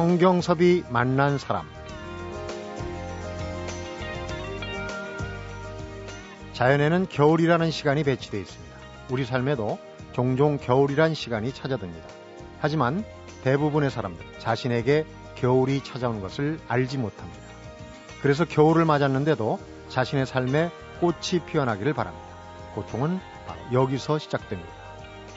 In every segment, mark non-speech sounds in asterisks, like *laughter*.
성경섭이 만난 사람 자연에는 겨울이라는 시간이 배치되어 있습니다. 우리 삶에도 종종 겨울이란 시간이 찾아듭니다. 하지만 대부분의 사람들 자신에게 겨울이 찾아오는 것을 알지 못합니다. 그래서 겨울을 맞았는데도 자신의 삶에 꽃이 피어나기를 바랍니다. 고통은 바로 여기서 시작됩니다.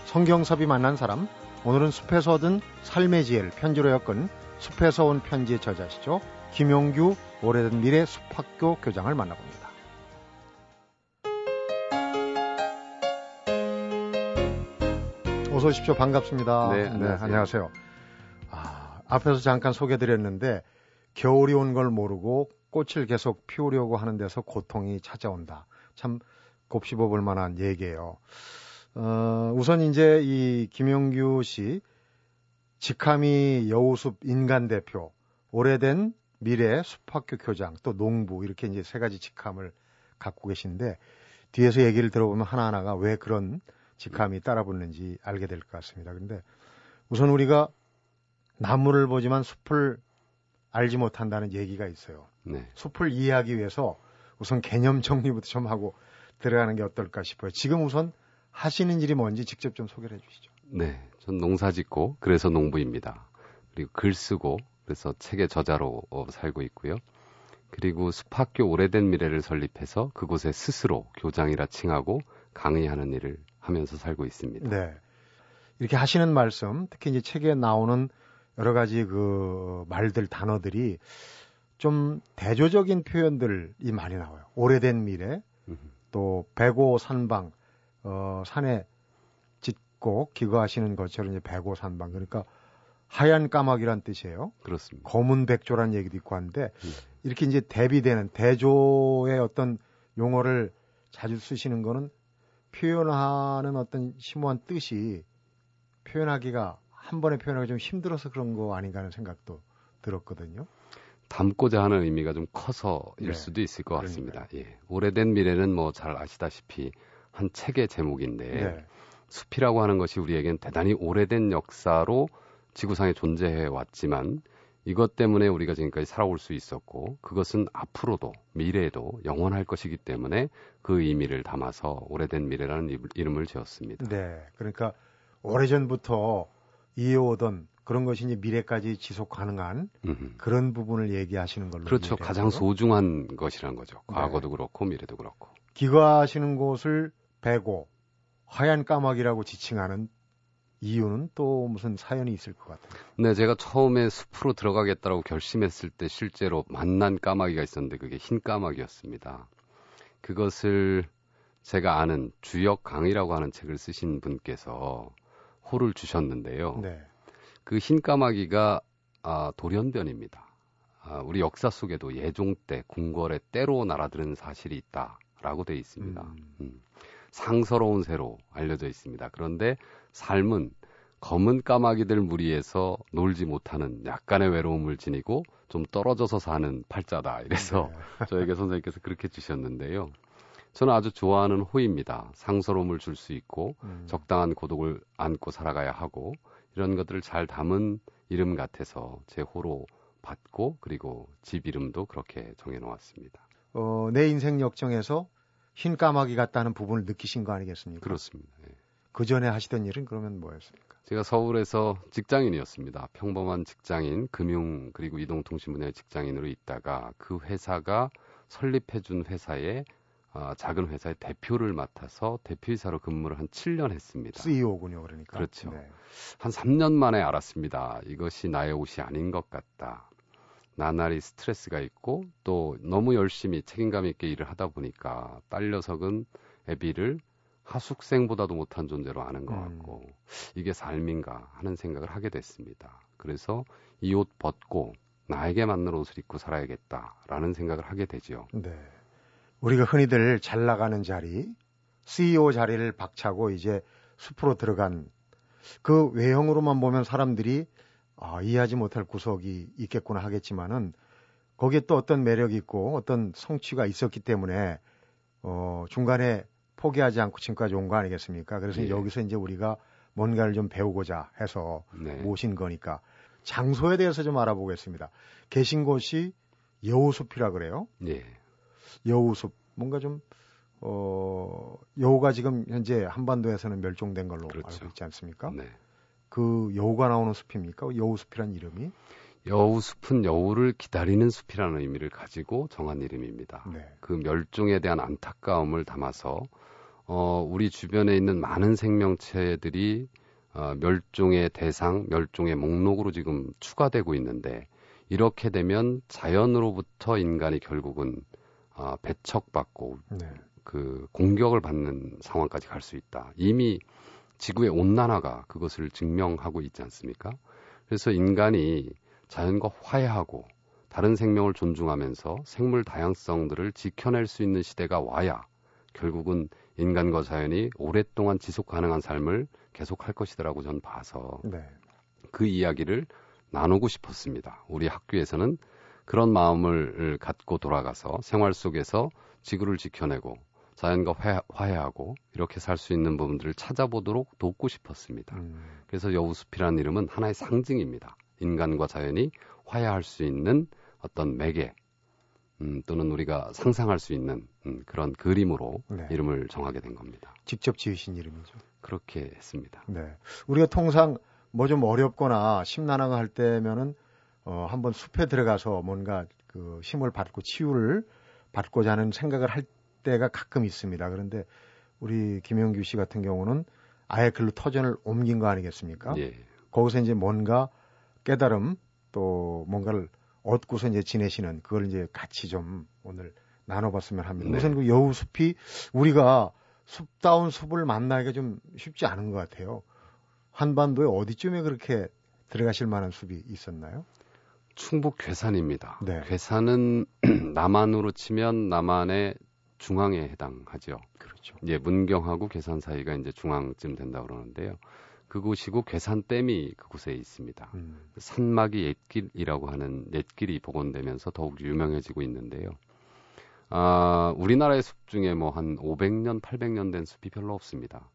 성경섭이 만난 사람, 오늘은 숲에서 얻은 삶의 지혜를 편지로 엮은 숲에서 온 편지의 저자시죠. 김용규 오래된 미래 숲학교 교장을 만나봅니다. 어서 오십시오. 반갑습니다. 네, 안녕하세요. 네, 안녕하세요. 아, 앞에서 잠깐 소개드렸는데 겨울이 온 걸 모르고 꽃을 계속 피우려고 하는 데서 고통이 찾아온다. 참 곱씹어 볼 만한 얘기예요. 어, 우선 이제 이 김용규 씨 직함이 여우숲 인간 대표, 오래된 미래 숲학교 교장, 또 농부 이렇게 이제 세 가지 직함을 갖고 계신데 뒤에서 얘기를 들어보면 하나하나가 왜 그런 직함이 따라붙는지 알게 될 것 같습니다. 근데 우선 우리가 나무를 보지만 숲을 알지 못한다는 얘기가 있어요. 네. 숲을 이해하기 위해서 우선 개념 정리부터 좀 하고 들어가는 게 어떨까 싶어요. 지금 우선 하시는 일이 뭔지 직접 좀 소개를 해 주시죠. 네. 전 농사 짓고 그래서 농부입니다. 그리고 글 쓰고 그래서 책의 저자로 어, 살고 있고요. 그리고 숲학교 오래된 미래를 설립해서 그곳에 스스로 교장이라 칭하고 강의하는 일을 하면서 살고 있습니다. 네. 이렇게 하시는 말씀, 특히 이제 책에 나오는 여러 가지 그 말들, 단어들이 좀 대조적인 표현들이 많이 나와요. 오래된 미래, 또 배고 산방, 어, 산에 짓고 기거하시는 것처럼 이제 배고 산방. 그러니까 하얀 까마귀란 뜻이에요. 그렇습니다. 검은 백조란 얘기도 있고 한데 음. 이렇게 이제 대비되는 대조의 어떤 용어를 자주 쓰시는 거는 표현하는 어떤 심오한 뜻이 표현하기가 한 번에 표현하기 좀 힘들어서 그런 거 아닌가 하는 생각도 들었거든요. 담고자 하는 의미가 좀 커서일 네. 수도 있을 것 같습니다. 예. 오래된 미래는 뭐 잘 아시다시피 한 책의 제목인데 네. 숲이라고 하는 것이 우리에겐 대단히 오래된 역사로 지구상에 존재해 왔지만 이것 때문에 우리가 지금까지 살아올 수 있었고 그것은 앞으로도 미래에도 영원할 것이기 때문에 그 의미를 담아서 오래된 미래라는 이름을 지었습니다. 네. 그러니까 오래전부터 이어오던 그런 것이 이제 미래까지 지속 가능한 음흠. 그런 부분을 얘기하시는 걸로 그렇죠. 가장 소중한 것이라는 거죠. 네. 과거도 네. 그렇고 미래도 그렇고. 기거하시는 곳을 배고 하얀 까마귀라고 지칭하는 이유는 또 무슨 사연이 있을 것 같아요. 네, 제가 처음에 숲으로 들어가겠다고 결심했을 때 실제로 만난 까마귀가 있었는데 그게 흰 까마귀였습니다. 그것을 제가 아는 주역 강이라고 하는 책을 쓰신 분께서 호를 주셨는데요. 네. 그 흰 까마귀가 아, 돌연변입니다. 아, 우리 역사 속에도 예종 때 궁궐에 때로 날아드는 사실이 있다라고 돼 있습니다. 음. 음. 상서로운 새로 알려져 있습니다. 그런데 삶은 검은 까마귀들 무리에서 놀지 못하는 약간의 외로움을 지니고 좀 떨어져서 사는 팔자다. 이래서 네. *laughs* 저에게 선생님께서 그렇게 주셨는데요. 저는 아주 좋아하는 호입니다. 상서로움을 줄 수 있고 음. 적당한 고독을 안고 살아가야 하고 이런 것들을 잘 담은 이름 같아서 제 호로 받고 그리고 집 이름도 그렇게 정해놓았습니다. 어, 내 인생 역정에서 흰 까마귀 같다는 부분을 느끼신 거 아니겠습니까? 그렇습니다. 예. 그 전에 하시던 일은 그러면 뭐였습니까? 제가 서울에서 직장인이었습니다. 평범한 직장인, 금융 그리고 이동통신 분야의 직장인으로 있다가 그 회사가 설립해준 회사에 어, 작은 회사의 대표를 맡아서 대표이사로 근무를 한 7년 했습니다. CEO군요, 그러니까. 그렇죠. 네. 한 3년 만에 알았습니다. 이것이 나의 옷이 아닌 것 같다. 나날이 스트레스가 있고 또 너무 열심히 책임감 있게 일을 하다 보니까 딸 녀석은 애비를 하숙생보다도 못한 존재로 아는 것 음. 같고 음. 이게 삶인가 하는 생각을 하게 됐습니다. 그래서 이 옷 벗고 나에게 맞는 옷을 입고 살아야겠다라는 생각을 하게 되죠. 네. 우리가 흔히들 잘 나가는 자리, CEO 자리를 박차고 이제 숲으로 들어간 그 외형으로만 보면 사람들이 아, 이해하지 못할 구석이 있겠구나 하겠지만은 거기에 또 어떤 매력이 있고 어떤 성취가 있었기 때문에 어, 중간에 포기하지 않고 지금까지 온 거 아니겠습니까? 그래서 네. 여기서 이제 우리가 뭔가를 좀 배우고자 해서 네. 모신 거니까 장소에 대해서 좀 알아보겠습니다. 계신 곳이 여우숲이라 그래요. 예. 여우숲 뭔가 좀 어, 여우가 지금 현재 한반도에서는 멸종된 걸로 그렇죠. 알고 있지 않습니까? 네. 그 여우가 나오는 숲입니까? 여우숲이란 이름이? 여우숲은 여우를 기다리는 숲이라는 의미를 가지고 정한 이름입니다. 네. 그 멸종에 대한 안타까움을 담아서 어, 우리 주변에 있는 많은 생명체들이 어, 멸종의 대상, 멸종의 목록으로 지금 추가되고 있는데 이렇게 되면 자연으로부터 인간이 결국은 어, 배척받고 네. 그 공격을 받는 상황까지 갈 수 있다. 이미 지구의 온난화가 그것을 증명하고 있지 않습니까? 그래서 인간이 자연과 화해하고 다른 생명을 존중하면서 생물 다양성들을 지켜낼 수 있는 시대가 와야 결국은 인간과 자연이 오랫동안 지속 가능한 삶을 계속할 것이더라고 전 봐서 네. 그 이야기를 나누고 싶었습니다. 우리 학교에서는 그런 마음을 갖고 돌아가서 생활 속에서 지구를 지켜내고 자연과 화해, 하고 이렇게 살 수 있는 부분들을 찾아보도록 돕고 싶었습니다. 음. 그래서 여우숲이라는 이름은 하나의 상징입니다. 인간과 자연이 화해할 수 있는 어떤 매개 음, 또는 우리가 상상할 수 있는 음, 그런 그림으로 네. 이름을 정하게 된 겁니다. 직접 지으신 이름이죠. 그렇게 했습니다. 네. 우리가 통상 뭐 좀 어렵거나 심란하고 할 때면은 어, 한번 숲에 들어가서 뭔가 그 힘을 받고 치유를 받고자 하는 생각을 할 때가 가끔 있습니다. 그런데 우리 김영규 씨 같은 경우는 아예 글로 터전을 옮긴 거 아니겠습니까? 예. 거기서 이제 뭔가 깨달음 또 뭔가를 얻고서 이제 지내시는 그걸 이제 같이 좀 오늘 나눠봤으면 합니다. 네. 우선 그 여우숲이 우리가 숲다운 숲을 만나기가 좀 쉽지 않은 것 같아요. 한반도에 어디쯤에 그렇게 들어가실 만한 숲이 있었나요? 충북 괴산입니다. 네. 괴산은 *clears throat* 남한으로 치면 남한의 중앙에 해당하죠. 그렇죠. 이제 문경하고 괴산 사이가 이제 중앙쯤 된다 그러는데요. 그곳이고 괴산댐이 그곳에 있습니다. 음. 산막이 옛길이라고 하는 옛길이 복원되면서 더욱 유명해지고 있는데요. 아, 우리나라의 숲 중에 뭐 한 500년, 800년 된 숲이 별로 없습니다.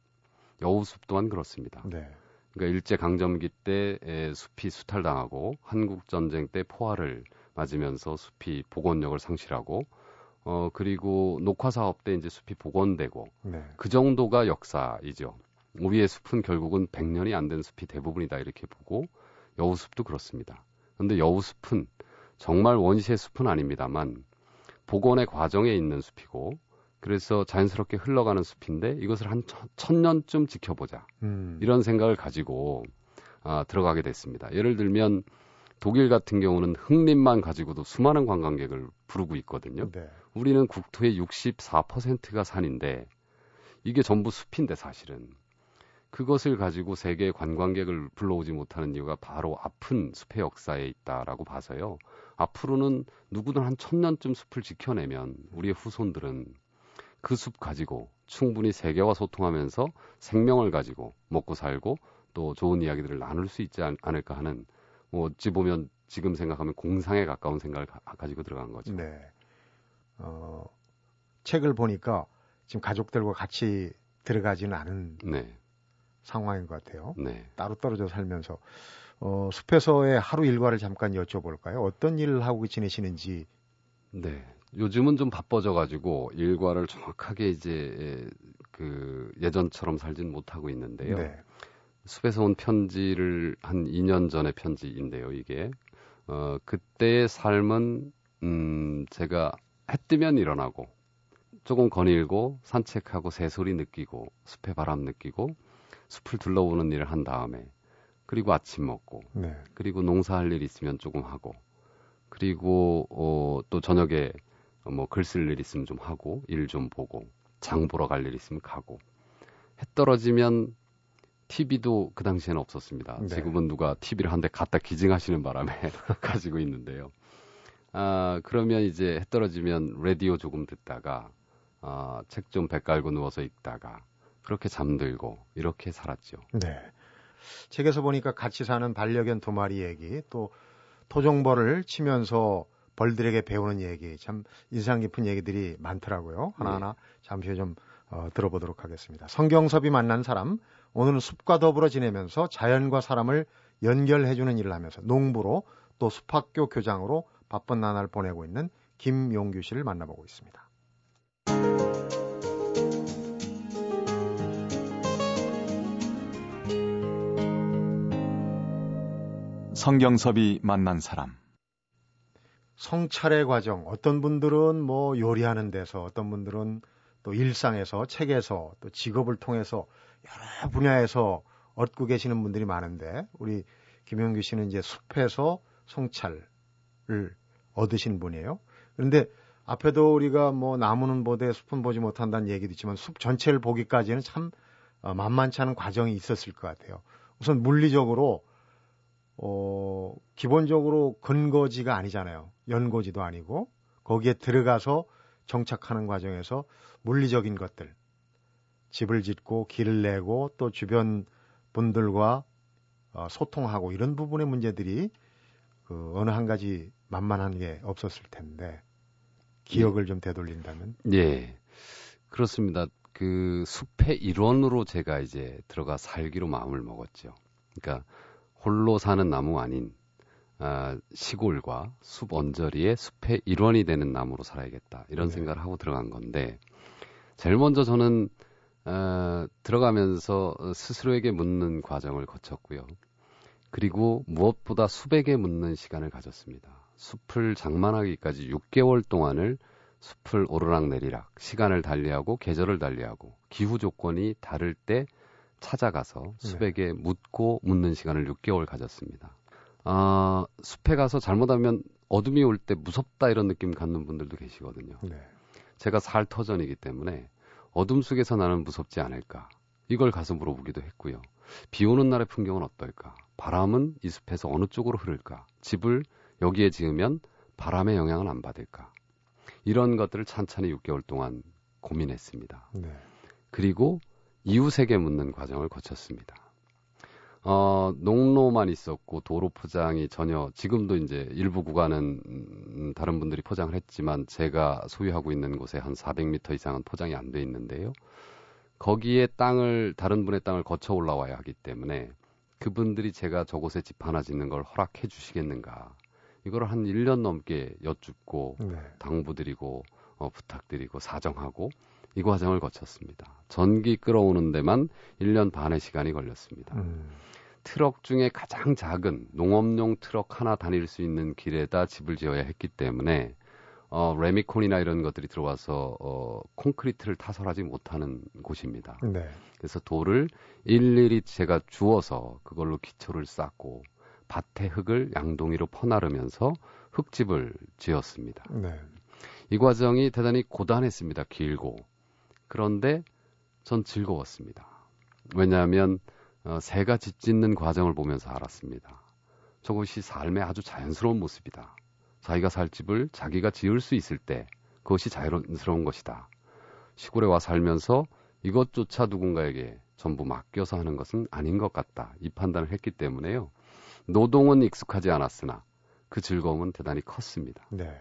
여우숲 또한 그렇습니다. 네. 그러니까 일제 강점기 때 숲이 수탈당하고 한국 전쟁 때 포화를 맞으면서 숲이 복원력을 상실하고 어 그리고 녹화 사업 때 이제 숲이 복원되고 네. 그 정도가 역사이죠. 우리의 숲은 결국은 100년이 안 된 숲이 대부분이다 이렇게 보고 여우숲도 그렇습니다. 그런데 여우숲은 정말 원시의 숲은 아닙니다만 복원의 과정에 있는 숲이고 그래서 자연스럽게 흘러가는 숲인데 이것을 한 천 년쯤 지켜보자 음. 이런 생각을 가지고 아, 들어가게 됐습니다. 예를 들면 독일 같은 경우는 흙림만 가지고도 수많은 관광객을 부르고 있거든요. 네. 우리는 국토의 64%가 산인데 이게 전부 숲인데 사실은 그것을 가지고 세계 관광객을 불러오지 못하는 이유가 바로 아픈 숲의 역사에 있다라고 봐서요. 앞으로는 누구든 한 천년쯤 숲을 지켜내면 우리의 후손들은 그 숲 가지고 충분히 세계와 소통하면서 생명을 가지고 먹고 살고 또 좋은 이야기들을 나눌 수 있지 않, 을까 하는 뭐 어찌 보면 지금 생각하면 공상에 가까운 생각을 가, 지고 들어간 거죠. 네. 어, 책을 보니까 지금 가족들과 같이 들어가지는 않은 네. 상황인 것 같아요. 네. 따로 떨어져 살면서 어, 숲에서의 하루 일과를 잠깐 여쭤볼까요? 어떤 일을 하고 지내시는지. 네. 요즘은 좀 바빠져 가지고 일과를 정확하게 이제 그 예전처럼 살진 못하고 있는데요. 네. 숲에서 온 편지를 한 2년 전의 편지인데요, 이게. 어, 그때의 삶은 음, 제가 해 뜨면 일어나고 조금 거닐고 산책하고 새소리 느끼고 숲의 바람 느끼고 숲을 둘러보는 일을 한 다음에 그리고 아침 먹고 네. 그리고 농사할 일 있으면 조금 하고 그리고 어, 또 저녁에 뭐 글 쓸 일 있으면 좀 하고 일 좀 보고 장 보러 갈 일 있으면 가고 해 떨어지면 TV도 그 당시에는 없었습니다. 네. 지금은 누가 TV를 한 대 갖다 기증하시는 바람에 *laughs* 가지고 있는데요. 아, 그러면 이제 해 떨어지면 라디오 조금 듣다가 아, 책 좀 배 깔고 누워서 읽다가 그렇게 잠들고 이렇게 살았죠. 네. 책에서 보니까 같이 사는 반려견 두 마리 얘기 또 토종벌을 치면서 벌들에게 배우는 얘기 참 인상 깊은 얘기들이 많더라고요. 하나하나 네. 잠시 후에 좀 어, 들어보도록 하겠습니다. 성경섭이 만난 사람 오늘은 숲과 더불어 지내면서 자연과 사람을 연결해주는 일을 하면서 농부로 또 숲학교 교장으로 바쁜 나날을 보내고 있는 김용규 씨를 만나보고 있습니다. 성경섭이 만난 사람 성찰의 과정 어떤 분들은 뭐 요리하는 데서 어떤 분들은 또 일상에서 책에서 또 직업을 통해서 여러 분야에서 얻고 계시는 분들이 많은데 우리 김영규 씨는 이제 숲에서 성찰 을 얻으신 분이에요. 그런데 앞에도 우리가 뭐 나무는 보되 숲은 보지 못한다는 얘기도 있지만 숲 전체를 보기까지는 참 어, 만만치 않은 과정이 있었을 것 같아요. 우선 물리적으로 어, 기본적으로 근거지가 아니잖아요. 연고지도 아니고 거기에 들어가서 정착하는 과정에서 물리적인 것들 집을 짓고 길을 내고 또 주변 분들과 어, 소통하고 이런 부분의 문제들이 그 어느 한 가지 만만한 게 없었을 텐데 기억을 예. 좀 되돌린다면 예 그렇습니다 그 숲의 일원으로 제가 이제 들어가 살기로 마음을 먹었죠 그러니까 홀로 사는 나무 아닌 아, 시골과 숲 언저리의 숲의 일원이 되는 나무로 살아야겠다 이런 네. 생각을 하고 들어간 건데 제일 먼저 저는 어, 들어가면서 스스로에게 묻는 과정을 거쳤고요. 그리고 무엇보다 수백에 묻는 시간을 가졌습니다. 숲을 장만하기까지 6개월 동안을 숲을 오르락 내리락, 시간을 달리하고 계절을 달리하고 기후 조건이 다를 때 찾아가서 숲에게 네. 묻고 묻는 시간을 6개월 가졌습니다. 아, 숲에 가서 잘못하면 어둠이 올 때 무섭다 이런 느낌 갖는 분들도 계시거든요. 네. 제가 살 터전이기 때문에 어둠 속에서 나는 무섭지 않을까. 이걸 가서 물어보기도 했고요. 비 오는 날의 풍경은 어떨까? 바람은 이 숲에서 어느 쪽으로 흐를까? 집을 여기에 지으면 바람의 영향을 안 받을까? 이런 것들을 찬찬히 6개월 동안 고민했습니다. 네. 그리고 이웃에게 묻는 과정을 거쳤습니다. 어, 농로만 있었고 도로 포장이 전혀 지금도 이제 일부 구간은 음, 다른 분들이 포장을 했지만 제가 소유하고 있는 곳에 한 400m 이상은 포장이 안 돼 있는데요. 거기에 땅을 다른 분의 땅을 거쳐 올라와야 하기 때문에 그분들이 제가 저곳에 집 하나 짓는 걸 허락해 주시겠는가. 이걸 한 1년 넘게 여쭙고 네. 당부드리고 어, 부탁드리고 사정하고 이 과정을 거쳤습니다. 전기 끌어오는 데만 1년 반의 시간이 걸렸습니다. 음. 트럭 중에 가장 작은 농업용 트럭 하나 다닐 수 있는 길에다 집을 지어야 했기 때문에 어, 레미콘이나 이런 것들이 들어와서 어, 콘크리트를 타설하지 못하는 곳입니다. 네. 그래서 돌을 일일이 제가 주워서 그걸로 기초를 쌓고 밭의 흙을 양동이로 퍼나르면서 흙집을 지었습니다. 네. 이 과정이 대단히 고단했습니다. 길고. 그런데 전 즐거웠습니다. 왜냐하면 어, 새가 집 짓는 과정을 보면서 알았습니다. 저것이 삶의 아주 자연스러운 모습이다. 자기가 살 집을 자기가 지을 수 있을 때 그것이 자연스러운 것이다. 시골에 와 살면서 이것조차 누군가에게 전부 맡겨서 하는 것은 아닌 것 같다. 이 판단을 했기 때문에요. 노동은 익숙하지 않았으나 그 즐거움은 대단히 컸습니다. 네.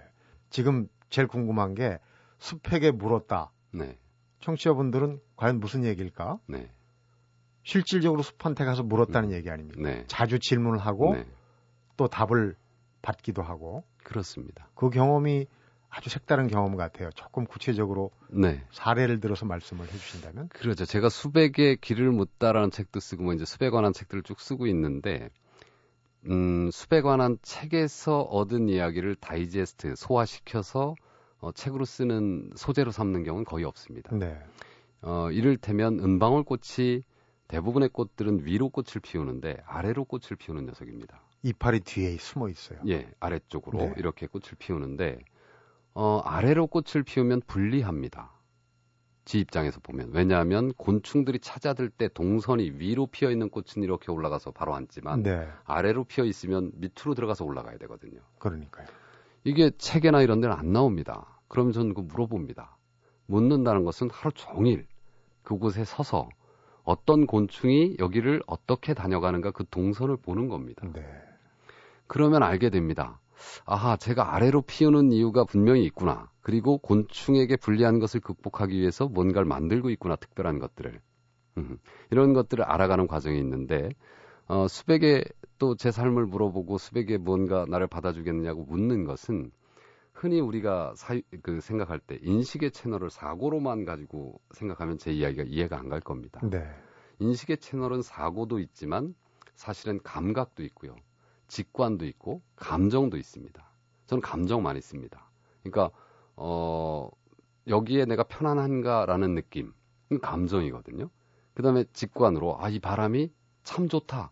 지금 제일 궁금한 게 숲에게 물었다. 네. 청취자분들은 과연 무슨 얘기일까? 네. 실질적으로 숲한테 가서 물었다는 음. 얘기 아닙니까? 네. 자주 질문을 하고 네. 또 답을 받기도 하고. 그렇습니다. 그 경험이 아주 색다른 경험 같아요. 조금 구체적으로 네. 사례를 들어서 말씀을 해주신다면. 그렇죠. 제가 수백의 길을 묻다라는 책도 쓰고 뭐 이제 수백 관한 책들을 쭉 쓰고 있는데 음, 수백 관한 책에서 얻은 이야기를 다이제스트 소화시켜서 어, 책으로 쓰는 소재로 삼는 경우는 거의 없습니다. 네. 어, 이를테면 은방울꽃이 대부분의 꽃들은 위로 꽃을 피우는데 아래로 꽃을 피우는 녀석입니다. 이파리 뒤에 숨어 있어요. 예, 아래쪽으로 네. 이렇게 꽃을 피우는데 어, 아래로 꽃을 피우면 불리합니다. 지 입장에서 보면 왜냐하면 곤충들이 찾아들 때 동선이 위로 피어 있는 꽃은 이렇게 올라가서 바로 앉지만 네. 아래로 피어 있으면 밑으로 들어가서 올라가야 되거든요. 그러니까요. 이게 책이나 이런 데는 안 나옵니다. 그럼 저는 그 물어봅니다. 묻는다는 것은 하루 종일 그곳에 서서 어떤 곤충이 여기를 어떻게 다녀가는가 그 동선을 보는 겁니다. 네. 그러면 알게 됩니다. 아하, 제가 아래로 피우는 이유가 분명히 있구나. 그리고 곤충에게 불리한 것을 극복하기 위해서 뭔가를 만들고 있구나, 특별한 것들을. 음, 이런 것들을 알아가는 과정이 있는데, 어, 수백의 또 제 삶을 물어보고 숲에게 뭔가 나를 받아주겠느냐고 묻는 것은 흔히 우리가 사, 그 생각할 때 인식의 채널을 사고로만 가지고 생각하면 제 이야기가 이해가 안 갈 겁니다. 네. 인식의 채널은 사고도 있지만 사실은 감각도 있고요. 직관도 있고 감정도 있습니다. 저는 감정 많이 씁니다. 그러니까 어 여기에 내가 편안한가라는 느낌, 감정이거든요. 그다음에 직관으로 아 이 바람이 참 좋다.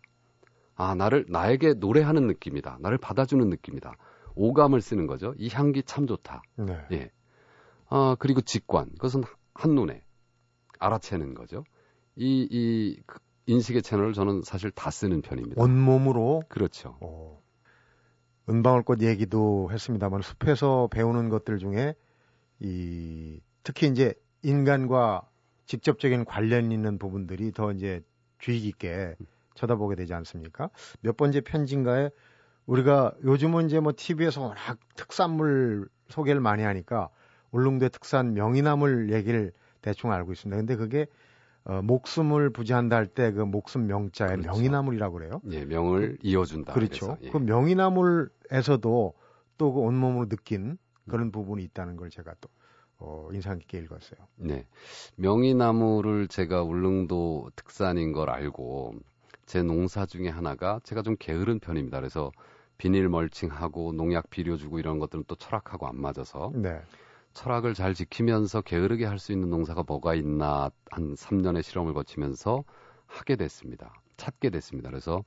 아 나를 나에게 노래하는 느낌이다. 나를 받아주는 느낌이다. 오감을 쓰는 거죠. 이 향기 참 좋다. 네. 예. 아 그리고 직관 그것은 한눈에 알아채는 거죠. 이, 이그 인식의 채널을 저는 사실 다 쓰는 편입니다. 온몸으로 그렇죠. 어, 은방울꽃 얘기도 했습니다만 숲에서 배우는 것들 중에 이 특히 이제 인간과 직접적인 관련 있는 부분들이 더 이제 주의 깊게 쳐다보게 되지 않습니까? 몇 번째 편지인가에 우리가 요즘은 이제 뭐 TV에서 워낙 특산물 소개를 많이 하니까 울릉도의 특산 명이나물 얘기를 대충 알고 있습니다. 근데 그게 어, 목숨을 부지한다 할 때 그 목숨 명자에 그렇죠. 명이나물이라고 그래요. 예, 명을 이어준다. 그렇죠. 예. 그 명이나물에서도 또 그 온몸으로 느낀 그런 부분이 있다는 걸 제가 또 어, 인상 깊게 읽었어요. 네. 명이나무를 제가 울릉도 특산인 걸 알고 제 농사 중에 하나가 제가 좀 게으른 편입니다. 그래서 비닐 멀칭하고 농약 비료 주고 이런 것들은 또 철학하고 안 맞아서 네. 철학을 잘 지키면서 게으르게 할 수 있는 농사가 뭐가 있나 한 3년의 실험을 거치면서 하게 됐습니다. 찾게 됐습니다. 그래서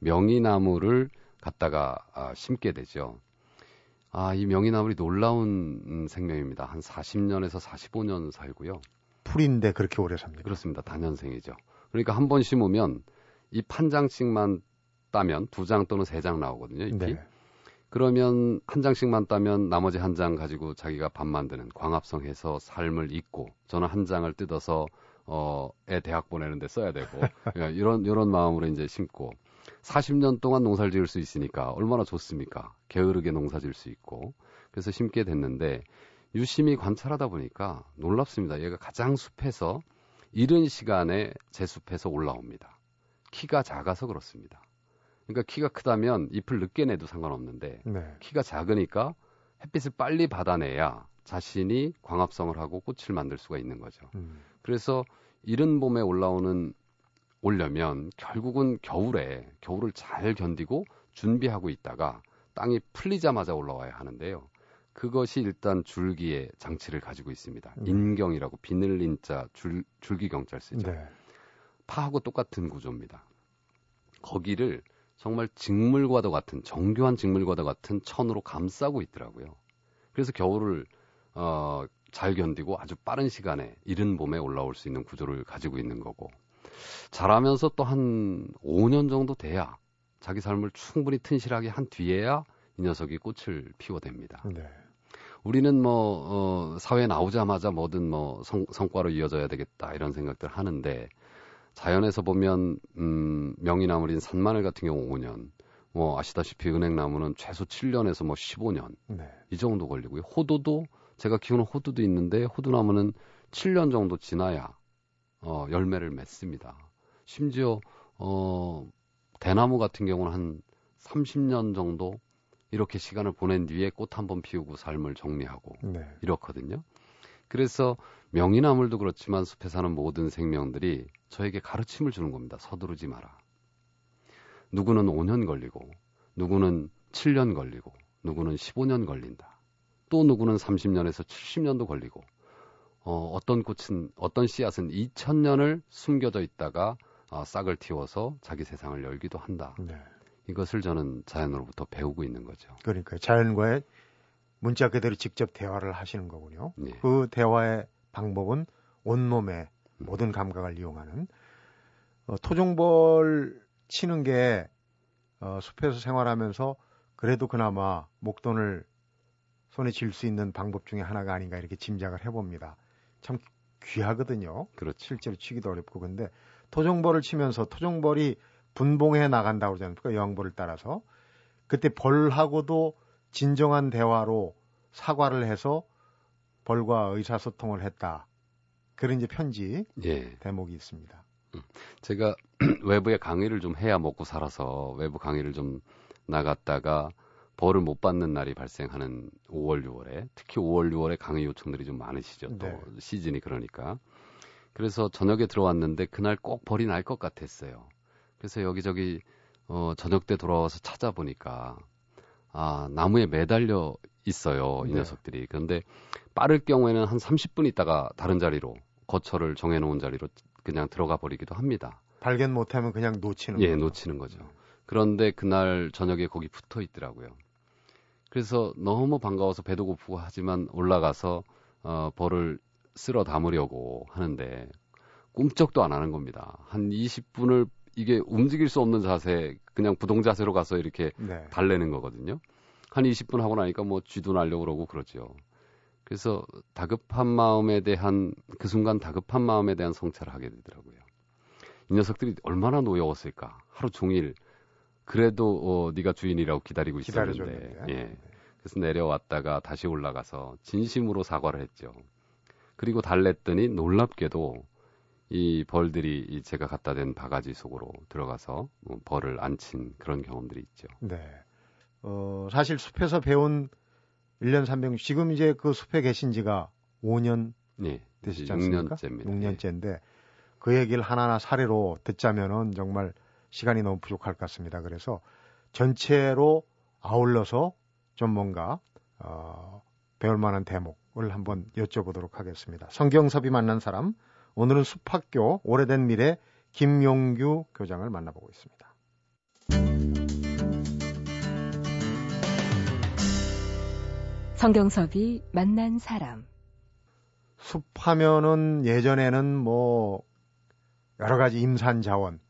명이나무를 갖다가 아, 심게 되죠. 아, 이 명이나물이 놀라운 음, 생명입니다. 한 40년에서 45년 살고요. 풀인데 그렇게 오래 삽니다. 그렇습니다. 단연생이죠. 그러니까 한 번 심으면 잎한 장씩만 따면 두 장 또는 세 장 나오거든요. 잎이. 네. 그러면 한 장씩만 따면 나머지 한 장 가지고 자기가 밥 만드는 광합성해서 삶을 잇고 저는 한 장을 뜯어서 어, 애 대학 보내는데 써야 되고 *laughs* 예, 이런 이런 마음으로 이제 심고 40년 동안 농사를 지을 수 있으니까 얼마나 좋습니까? 게으르게 농사 지을 수 있고 그래서 심게 됐는데 유심히 관찰하다 보니까 놀랍습니다. 얘가 가장 숲에서 이른 시간에 제 숲에서 올라옵니다. 키가 작아서 그렇습니다. 그러니까 키가 크다면 잎을 늦게 내도 상관없는데 네. 키가 작으니까 햇빛을 빨리 받아내야 자신이 광합성을 하고 꽃을 만들 수가 있는 거죠. 음. 그래서 이른 봄에 올라오는 오려면 결국은 겨울에 겨울을 잘 견디고 준비하고 있다가 땅이 풀리자마자 올라와야 하는데요. 그것이 일단 줄기의 장치를 가지고 있습니다. 음. 인경이라고 비늘린 자 줄, 줄기경자를 쓰죠. 네. 파하고 똑같은 구조입니다. 거기를 정말 직물과도 같은 정교한 직물과도 같은 천으로 감싸고 있더라고요. 그래서 겨울을 어, 잘 견디고 아주 빠른 시간에 이른 봄에 올라올 수 있는 구조를 가지고 있는 거고 자라면서 또 한 5년 정도 돼야 자기 삶을 충분히 튼실하게 한 뒤에야 이 녀석이 꽃을 피워댑니다. 네. 우리는 뭐 어, 사회에 나오자마자 뭐든 뭐 성, 성과로 이어져야 되겠다 이런 생각들 하는데 자연에서 보면 음, 명이나물인 산마늘 같은 경우 5년, 뭐 아시다시피 은행나무는 최소 7년에서 뭐 15년 네. 이 정도 걸리고요. 호두도 제가 키우는 호두도 있는데 호두나무는 7년 정도 지나야 어, 열매를 맺습니다. 심지어 어, 대나무 같은 경우는 한 30년 정도 이렇게 시간을 보낸 뒤에 꽃 한 번 피우고 삶을 정리하고 네. 이렇거든요. 그래서 명이나물도 그렇지만 숲에 사는 모든 생명들이 저에게 가르침을 주는 겁니다. 서두르지 마라. 누구는 5년 걸리고, 누구는 7년 걸리고, 누구는 15년 걸린다. 또 누구는 30년에서 70년도 걸리고, 어, 어떤 꽃은, 어떤 씨앗은 2000년을 숨겨져 있다가 어, 싹을 틔워서 자기 세상을 열기도 한다. 네. 이것을 저는 자연으로부터 배우고 있는 거죠. 그러니까 자연과의 문자 그대로 직접 대화를 하시는 거군요. 예. 그 대화의 방법은 온몸의 모든 감각을 이용하는 어, 토종벌 치는 게 어, 숲에서 생활하면서 그래도 그나마 목돈을 손에 쥘 수 있는 방법 중에 하나가 아닌가 이렇게 짐작을 해봅니다. 참 귀하거든요. 그렇죠. 실제로 치기도 어렵고 근데 토종벌을 치면서 토종벌이 분봉해 나간다고 그러잖아요. 그러니까 여왕벌을 따라서 그때 벌하고도 진정한 대화로 사과를 해서 벌과 의사소통을 했다. 그런 이제 편지 예. 대목이 있습니다. 제가 *clears throat* 외부에 강의를 좀 해야 먹고 살아서 외부 강의를 좀 나갔다가 벌을 못 받는 날이 발생하는 5월, 6월에 특히 5월, 6월에 강의 요청들이 좀 많으시죠. 또 네. 시즌이 그러니까. 그래서 저녁에 들어왔는데 그날 꼭 벌이 날 것 같았어요. 그래서 여기저기 어, 저녁 때 돌아와서 찾아보니까 아 나무에 매달려 있어요 이 네. 녀석들이. 그런데 빠를 경우에는 한 30분 있다가 다른 자리로 거처를 정해 놓은 자리로 그냥 들어가 버리기도 합니다. 발견 못 하면 그냥 놓치는 예, 거죠. 놓치는 거죠. 그런데 그날 저녁에 거기 붙어 있더라고요. 그래서 너무 반가워서 배도 고프고 하지만 올라가서 어, 벌을 쓸어 담으려고 하는데 꿈쩍도 안 하는 겁니다. 한 20분을 이게 움직일 수 없는 자세, 그냥 부동 자세로 가서 이렇게 네. 달래는 거거든요. 한 20분 하고 나니까 뭐 쥐도 날려고 그러고 그러죠. 그래서 다급한 마음에 대한 그 순간 다급한 마음에 대한 성찰을 하게 되더라고요. 이 녀석들이 얼마나 노여웠을까. 하루 종일 그래도 어, 네가 주인이라고 기다리고 있었는데. 예. 그래서 내려왔다가 다시 올라가서 진심으로 사과를 했죠. 그리고 달랬더니 놀랍게도 이 벌들이 이 제가 갖다 댄 바가지 속으로 들어가서 뭐 벌을 안친 그런 경험들이 있죠. 네. 어, 사실 숲에서 배운 1년 300, 지금 이제 그 숲에 계신 지가 5년 네, 되시지 않습니까? 6년째입니다. 6년째인데 그 얘기를 하나하나 사례로 듣자면은 정말 시간이 너무 부족할 것 같습니다. 그래서 전체로 아울러서 좀 뭔가 어, 배울 만한 대목을 한번 여쭤보도록 하겠습니다. 성경섭이 만난 사람 오늘은 숲학교 오래된 미래 김용규 교장을 만나보고 있습니다. 성경섭이 만난 사람 숲하면은 예전에는 뭐 여러 가지 임산 자원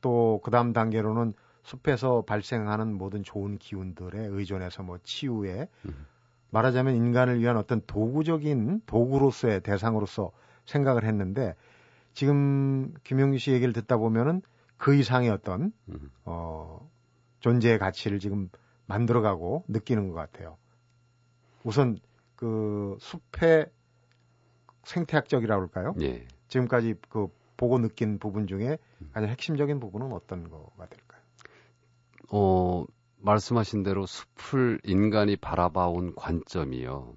또 그다음 단계로는 숲에서 발생하는 모든 좋은 기운들에 의존해서 뭐 치유에 음. 말하자면 인간을 위한 어떤 도구적인 도구로서의 대상으로서 생각을 했는데 지금 김용규 씨 얘기를 듣다 보면은 그 이상의 어떤 음. 어 존재의 가치를 지금 만들어가고 느끼는 것 같아요. 우선 그 숲의 생태학적이라고 할까요? 예. 지금까지 그 보고 느낀 부분 중에 가장 핵심적인 부분은 어떤 거가 될까요? 어, 말씀하신 대로 숲을 인간이 바라봐온 관점이요.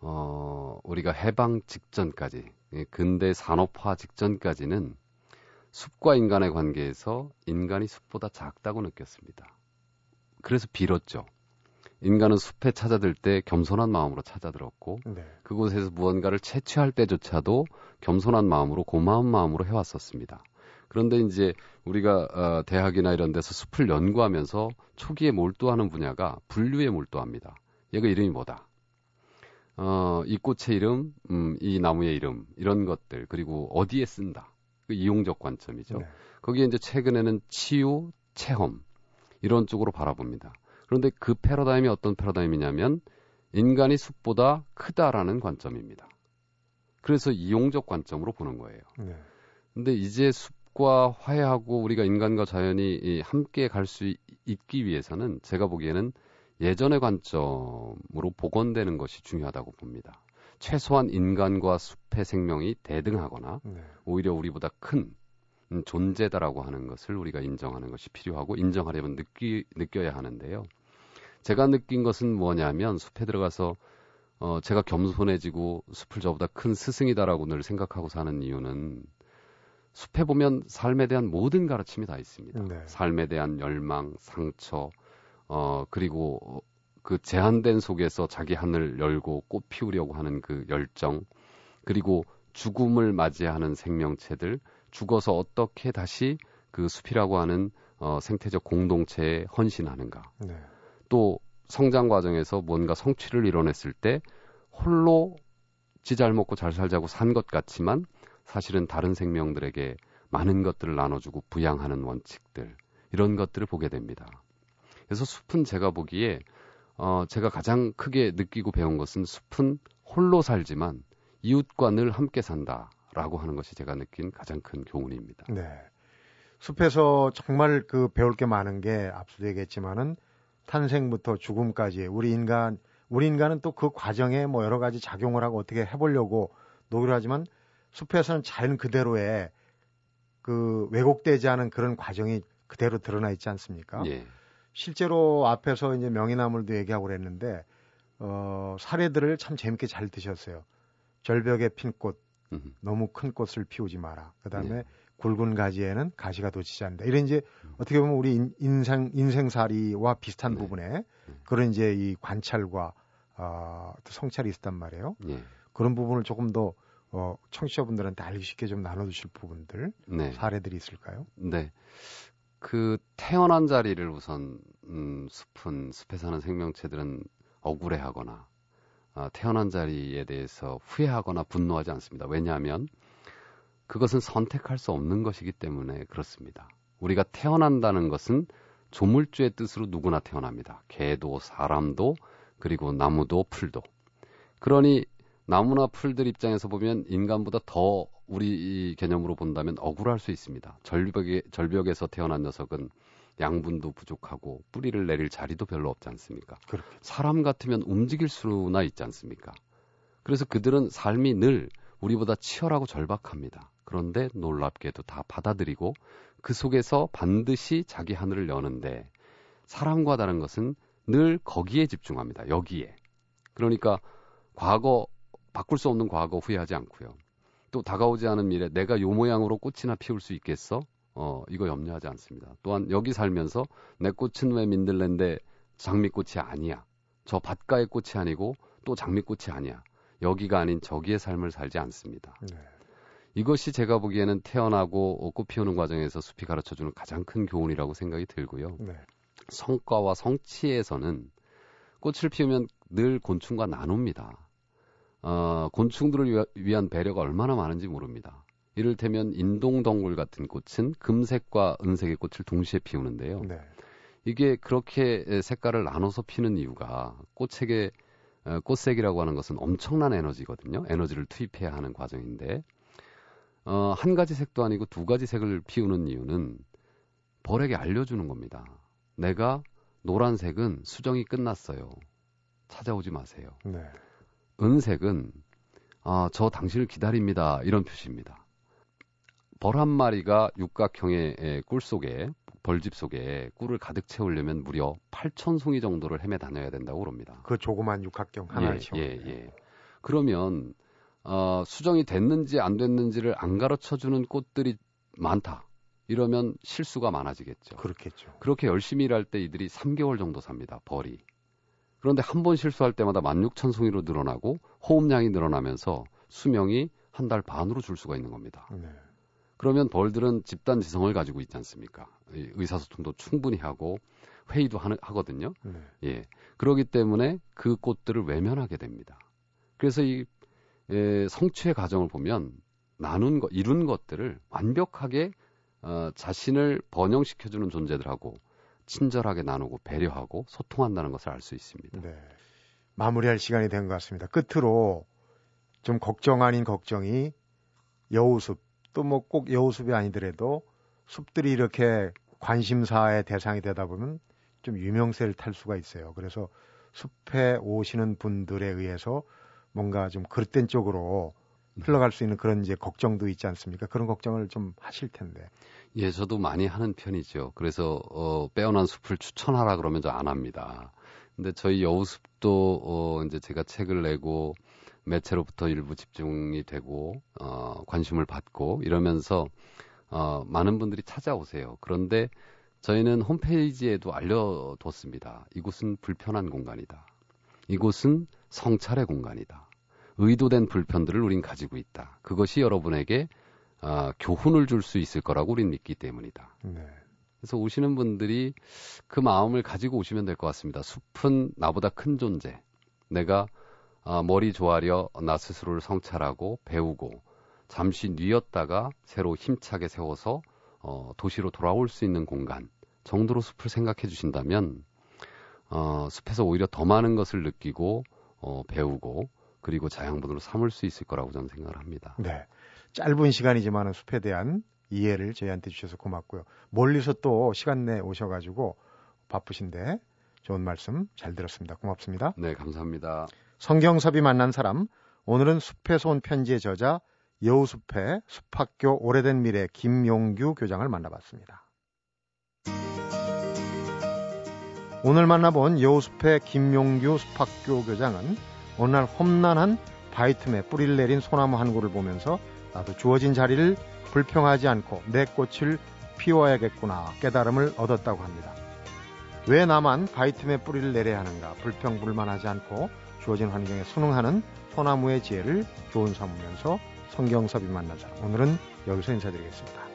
어, 우리가 해방 직전까지, 예, 근대 산업화 직전까지는 숲과 인간의 관계에서 인간이 숲보다 작다고 느꼈습니다. 그래서 빌었죠. 인간은 숲에 찾아들 때 겸손한 마음으로 찾아들었고 네. 그곳에서 무언가를 채취할 때조차도 겸손한 마음으로 고마운 마음으로 해왔었습니다. 그런데 이제 우리가 어, 대학이나 이런 데서 숲을 연구하면서 초기에 몰두하는 분야가 분류에 몰두합니다. 얘가 이름이 뭐다? 어, 이 꽃의 이름, 음, 이 나무의 이름, 이런 것들, 그리고 어디에 쓴다. 그 이용적 관점이죠. 네. 거기에 이제 최근에는 치유, 체험, 이런 쪽으로 바라봅니다. 그런데 그 패러다임이 어떤 패러다임이냐면 인간이 숲보다 크다라는 관점입니다. 그래서 이용적 관점으로 보는 거예요. 네. 근데 이제 숲과 화해하고 우리가 인간과 자연이 함께 갈 수 있기 위해서는 제가 보기에는 예전의 관점으로 복원되는 것이 중요하다고 봅니다. 최소한 인간과 숲의 생명이 대등하거나 네. 오히려 우리보다 큰 존재다라고 하는 것을 우리가 인정하는 것이 필요하고 인정하려면 느끼, 느껴야 하는데요. 제가 느낀 것은 뭐냐면 숲에 들어가서 어, 제가 겸손해지고 숲을 저보다 큰 스승이다라고 늘 생각하고 사는 이유는 숲에 보면 삶에 대한 모든 가르침이 다 있습니다. 네. 삶에 대한 열망, 상처, 어, 그리고 그 제한된 속에서 자기 하늘 열고 꽃 피우려고 하는 그 열정, 그리고 죽음을 맞이하는 생명체들, 죽어서 어떻게 다시 그 숲이라고 하는 어, 생태적 공동체에 헌신하는가. 네. 또 성장 과정에서 뭔가 성취를 이뤄냈을 때 홀로 지 잘 먹고 잘 살자고 산 것 같지만 사실은 다른 생명들에게 많은 것들을 나눠주고 부양하는 원칙들 이런 것들을 보게 됩니다. 그래서 숲은 제가 보기에 어, 제가 가장 크게 느끼고 배운 것은 숲은 홀로 살지만 이웃과 늘 함께 산다. 라고 하는 것이 제가 느낀 가장 큰 교훈입니다. 네. 숲에서 정말 그 배울 게 많은 게 앞서도 얘기했지만은 탄생부터 죽음까지 우리 인간 우리 인간은 또 그 과정에 뭐 여러 가지 작용을 하고 어떻게 해보려고 노력을 하지만 숲에서는 자연 그대로의 그 왜곡되지 않은 그런 과정이 그대로 드러나 있지 않습니까? 예. 실제로 앞에서 이제 명이나물도 얘기하고 그랬는데 어, 사례들을 참 재밌게 잘 드셨어요. 절벽에 핀 꽃, 음. 너무 큰 꽃을 피우지 마라. 그 다음에 네. 굵은 가지에는 가시가 돋치지 않는다. 이런 이제 어떻게 보면 우리 인- 인생, 인생살이와 비슷한 네. 부분에 그런 이제 이 관찰과 어, 또 성찰이 있었단 말이에요. 예. 그런 부분을 조금 더 어, 청취자분들한테 알기 쉽게 좀 나눠주실 부분들, 네. 사례들이 있을까요? 네. 그 태어난 자리를 우선 음, 숲은 숲에 사는 생명체들은 억울해하거나 아, 태어난 자리에 대해서 후회하거나 분노하지 않습니다. 왜냐하면 그것은 선택할 수 없는 것이기 때문에 그렇습니다. 우리가 태어난다는 것은 조물주의 뜻으로 누구나 태어납니다. 개도 사람도 그리고 나무도 풀도. 그러니 나무나 풀들 입장에서 보면 인간보다 더 우리 이 개념으로 본다면 억울할 수 있습니다. 절벽에, 절벽에서 태어난 녀석은 양분도 부족하고 뿌리를 내릴 자리도 별로 없지 않습니까? 그렇게. 사람 같으면 움직일 수나 있지 않습니까? 그래서 그들은 삶이 늘 우리보다 치열하고 절박합니다. 그런데 놀랍게도 다 받아들이고 그 속에서 반드시 자기 하늘을 여는데 사람과 다른 것은 늘 거기에 집중합니다. 여기에. 그러니까 과거 바꿀 수 없는 과거 후회하지 않고요. 또 다가오지 않은 미래 내가 요 모양으로 꽃이나 피울 수 있겠어? 어, 이거 염려하지 않습니다. 또한 여기 살면서 내 꽃은 왜 민들레인데 장미꽃이 아니야. 저 밭가의 꽃이 아니고 또 장미꽃이 아니야. 여기가 아닌 저기의 삶을 살지 않습니다. 네. 이것이 제가 보기에는 태어나고 꽃 피우는 과정에서 숲이 가르쳐 주는 가장 큰 교훈이라고 생각이 들고요. 네. 성과와 성취에서는 꽃을 피우면 늘 곤충과 나눕니다. 어, 곤충들을 위한 배려가 얼마나 많은지 모릅니다. 이를테면 인동덩굴 같은 꽃은 금색과 은색의 꽃을 동시에 피우는데요. 네. 이게 그렇게 색깔을 나눠서 피는 이유가 꽃색의 어, 꽃색이라고 하는 것은 엄청난 에너지거든요. 에너지를 투입해야 하는 과정인데 어, 한 가지 색도 아니고 두 가지 색을 피우는 이유는 벌에게 알려주는 겁니다. 내가 노란색은 수정이 끝났어요. 찾아오지 마세요. 네. 은색은 아, 저 당신을 기다립니다. 이런 표시입니다. 벌 한 마리가 육각형의 에, 꿀 속에 벌집 속에 꿀을 가득 채우려면 무려 8천 송이 정도를 헤매 다녀야 된다고 그럽니다. 그 조그만 육각형 하나를 예. 예, 예. 그러면 어, 수정이 됐는지 안 됐는지를 안 가르쳐 주는 꽃들이 많다. 이러면 실수가 많아지겠죠. 그렇겠죠. 그렇게 열심히 일할 때 이들이 3개월 정도 삽니다. 벌이. 그런데 한 번 실수할 때마다 16,000송이로 늘어나고 호흡량이 늘어나면서 수명이 한 달 반으로 줄 수가 있는 겁니다. 네. 그러면 벌들은 집단 지성을 가지고 있지 않습니까? 이 의사소통도 충분히 하고 회의도 하는, 하거든요. 네. 예. 그렇기 때문에 그 꽃들을 외면하게 됩니다. 그래서 이 에, 성취의 과정을 보면 나눈 것, 이룬 것들을 완벽하게 어, 자신을 번영시켜주는 존재들하고 친절하게 나누고 배려하고 소통한다는 것을 알 수 있습니다. 네. 마무리할 시간이 된 것 같습니다. 끝으로 좀 걱정 아닌 걱정이 여우숲 또 뭐 꼭 여우숲이 아니더라도 숲들이 이렇게 관심사의 대상이 되다 보면 좀 유명세를 탈 수가 있어요. 그래서 숲에 오시는 분들에 의해서 뭔가 좀 그릇된 쪽으로 흘러갈 수 있는 그런 이제 걱정도 있지 않습니까? 그런 걱정을 좀 하실 텐데. 예, 저도 많이 하는 편이죠. 그래서 어, 빼어난 숲을 추천하라 그러면 저 안 합니다. 근데 저희 여우숲도 어, 이제 제가 책을 내고 매체로부터 일부 집중이 되고 어, 관심을 받고 이러면서 어, 많은 분들이 찾아오세요. 그런데 저희는 홈페이지에도 알려뒀습니다. 이곳은 불편한 공간이다. 이곳은 성찰의 공간이다. 의도된 불편들을 우린 가지고 있다. 그것이 여러분에게 아, 교훈을 줄 수 있을 거라고 우린 믿기 때문이다. 네. 그래서 오시는 분들이 그 마음을 가지고 오시면 될 것 같습니다. 숲은 나보다 큰 존재. 내가 아, 머리 조아려 나 스스로를 성찰하고 배우고 잠시 뉘었다가 새로 힘차게 세워서 어, 도시로 돌아올 수 있는 공간 정도로 숲을 생각해 주신다면 어, 숲에서 오히려 더 많은 것을 느끼고 어, 배우고 그리고 자양분으로 삼을 수 있을 거라고 저는 생각을 합니다. 네. 짧은 시간이지만 숲에 대한 이해를 저희한테 주셔서 고맙고요. 멀리서 또 시간 내 오셔가지고 바쁘신데 좋은 말씀 잘 들었습니다. 고맙습니다. 네, 감사합니다. 성경섭이 만난 사람, 오늘은 숲에서 온 편지의 저자 여우숲의 숲학교 오래된 미래 김용규 교장을 만나봤습니다. 오늘 만나본 여우숲의 김용규 숲학교 교장은 어느 날 험난한 바이틈에 뿌리를 내린 소나무 한 그루를 보면서 나도 주어진 자리를 불평하지 않고 내 꽃을 피워야겠구나 깨달음을 얻었다고 합니다. 왜 나만 바이틈에 뿌리를 내려야 하는가 불평불만하지 않고 주어진 환경에 순응하는 소나무의 지혜를 좋은 삼으면서 성경섭이 만나자 오늘은 여기서 인사드리겠습니다.